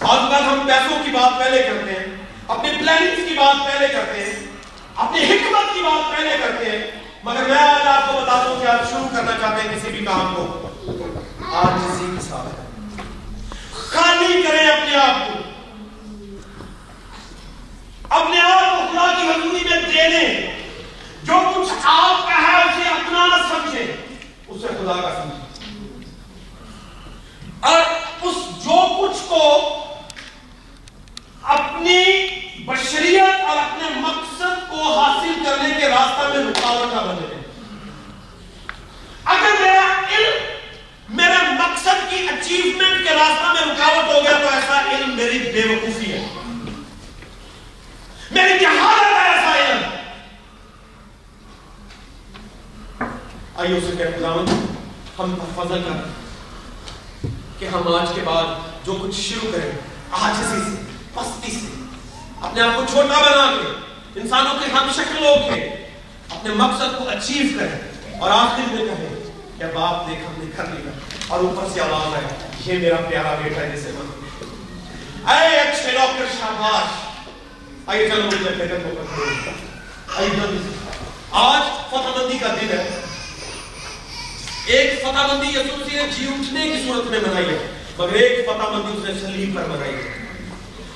بعض اوقات ہم پیسوں کی بات پہلے کرتے ہیں، اپنے پلاننگ کی بات پہلے کرتے ہیں، اپنی حکمت کی بات پہلے کرتے ہیں، مگر میں آج آپ کو بتا دوں کہ آپ شروع کرنا چاہتے ہیں کسی بھی کام کو۔ آج کسی کے ساتھ۔ خالی کریں اپنے آپ کو۔ اپنے آپ کو خدا کی حضوری میں دے لیں جو کچھ آپ کا ہے، اسے اپنا نہ سمجھیں۔ اسے خدا کا سمجھیں۔ اور اس جو کچھ کو اپنی بشریت اور اپنے مقصد کو حاصل کرنے کے راستہ میں رکاوٹ نہ بنے۔ اگر میرا علم میرے مقصد کی اچیومنٹ کے راستہ میں رکاوٹ ہو گیا تو ایسا علم میری بے وقوفی ہے۔ میری جہالت ہے ایسا علم۔ آئیے اسے کہتے ہیں ہم فضل کریں کہ ہم آج کے بعد جو کچھ شروع کریں، آج اسی سے۔ پستی سے اپنے آپ کو چھوٹا بنا کے، انسانوں کے ہم شکل ہو کے اپنے مقصد کو اچیو کریں۔ اور آخر میں کہیں، کہ باپ دیکھ، ہم نے کر لیا۔ اور اوپر سے آواز آئے یہ میرا پیارا بیٹا ہے جسے من اے اچھے ڈاکٹر شاباش، آئیے چلو مجھے پیدل کو کرتے ہیں آج فتح بندی کا دن ہے۔ ایک فتح بندی یسوسی نے جی اٹھنے کی صورت میں منائی ہے، مگر ایک فتح بندی اس نے سلیم پر منائی ہے۔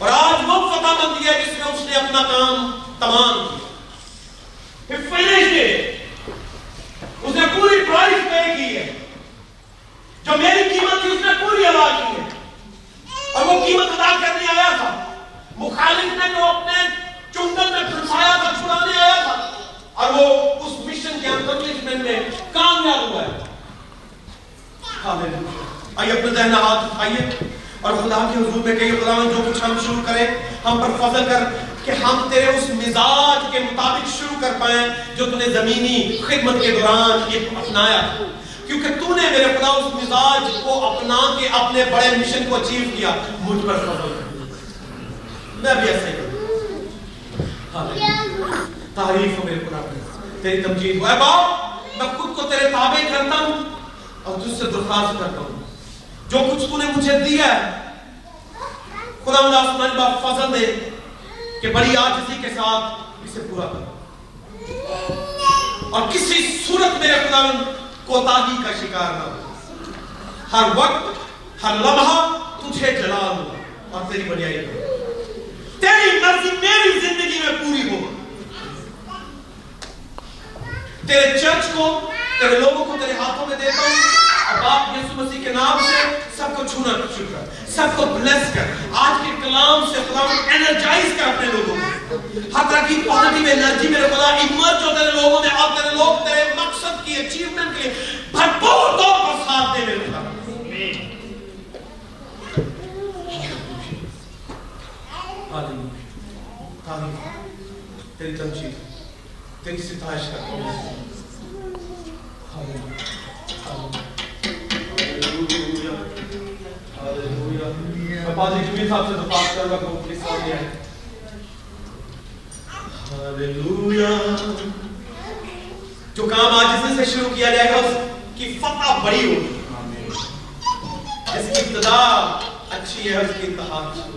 اور آج وہ فتح مندی ہے جس میں اس نے اپنا کام تمام کیا۔ اس نے پوری پرائز پے کی ہے۔ جو میری قیمت تھی اس نے پوری ادا کی ہے۔ اور وہ قیمت ادا کرنے آیا تھا۔ مخالف نے جو اپنے چنگل میں پھنسایا تھا، چھڑانے آیا تھا۔ اور وہ اس مشن کے اکمپلشمنٹ میں کامیاب ہوا ہے۔ آئیے اپنے ذہن ہاتھ اٹھائیے۔ اور خدا کے حضور میں کہیے، خدا جو کچھ ہم شروع کریں، ہم پر فضل کر کہ ہم تیرے اس مزاج کے مطابق شروع کر پائیں جو تو نے زمینی خدمت کے دوران یہ اپنایا۔ کیونکہ تو نے میرے خدا اس مزاج کو اپنا کے اپنے بڑے مشن کو اچیو کیا۔ مجھ پر فضل کر۔ میں بھی ایسا ہی کروں۔ ہاں۔ تعریف ہو میرے خدا تیری تمجید ہو۔ اے باپ، میں خود کو تیرے تابع کرتا ہوں اور تجھ سے درخواست کرتا ہوں۔ جو کچھ تو نے مجھے دیا ہے خدا مجھے آسمان باپ فضل دے کہ بڑی آجزی کے ساتھ اسے پورا کر اور کسی صورت میرے خدا کوتاہی کا شکار نہ ہو ہر وقت ہر لمحہ تجھے جلال ہو اور تیری بڑیائی ہو تیری مرضی میری زندگی میں پوری ہو تیرے چرچ کو تیرے لوگوں کو تیرے ہاتھوں میں دیتا ہوں اور باپ یسو مسیح کے نام سے سب کو چھونا شروع کر سب کو بلیس کر۔ آج کے کلام سے خدا انرجائز کر اپنے لوگوں کو ہر طرح کی پازیٹیو انرجی میرے خدا ایمرج ہو تیرے لوگوں میں اور تیرے لوگ تیرے مقصد کی اچیومنٹ کے لیے بھرپور طور پر ساتھ دے میرے خدا۔ تیری تمجید تیری ستائش کرتا ہوں۔ صاحب سے پلیز سامنے آئے جو کام آج اس سے شروع کیا جائے گا اس کی فتح بڑی ہوگی اس کی ابتدا اچھی ہے اس کی انتہا اچھی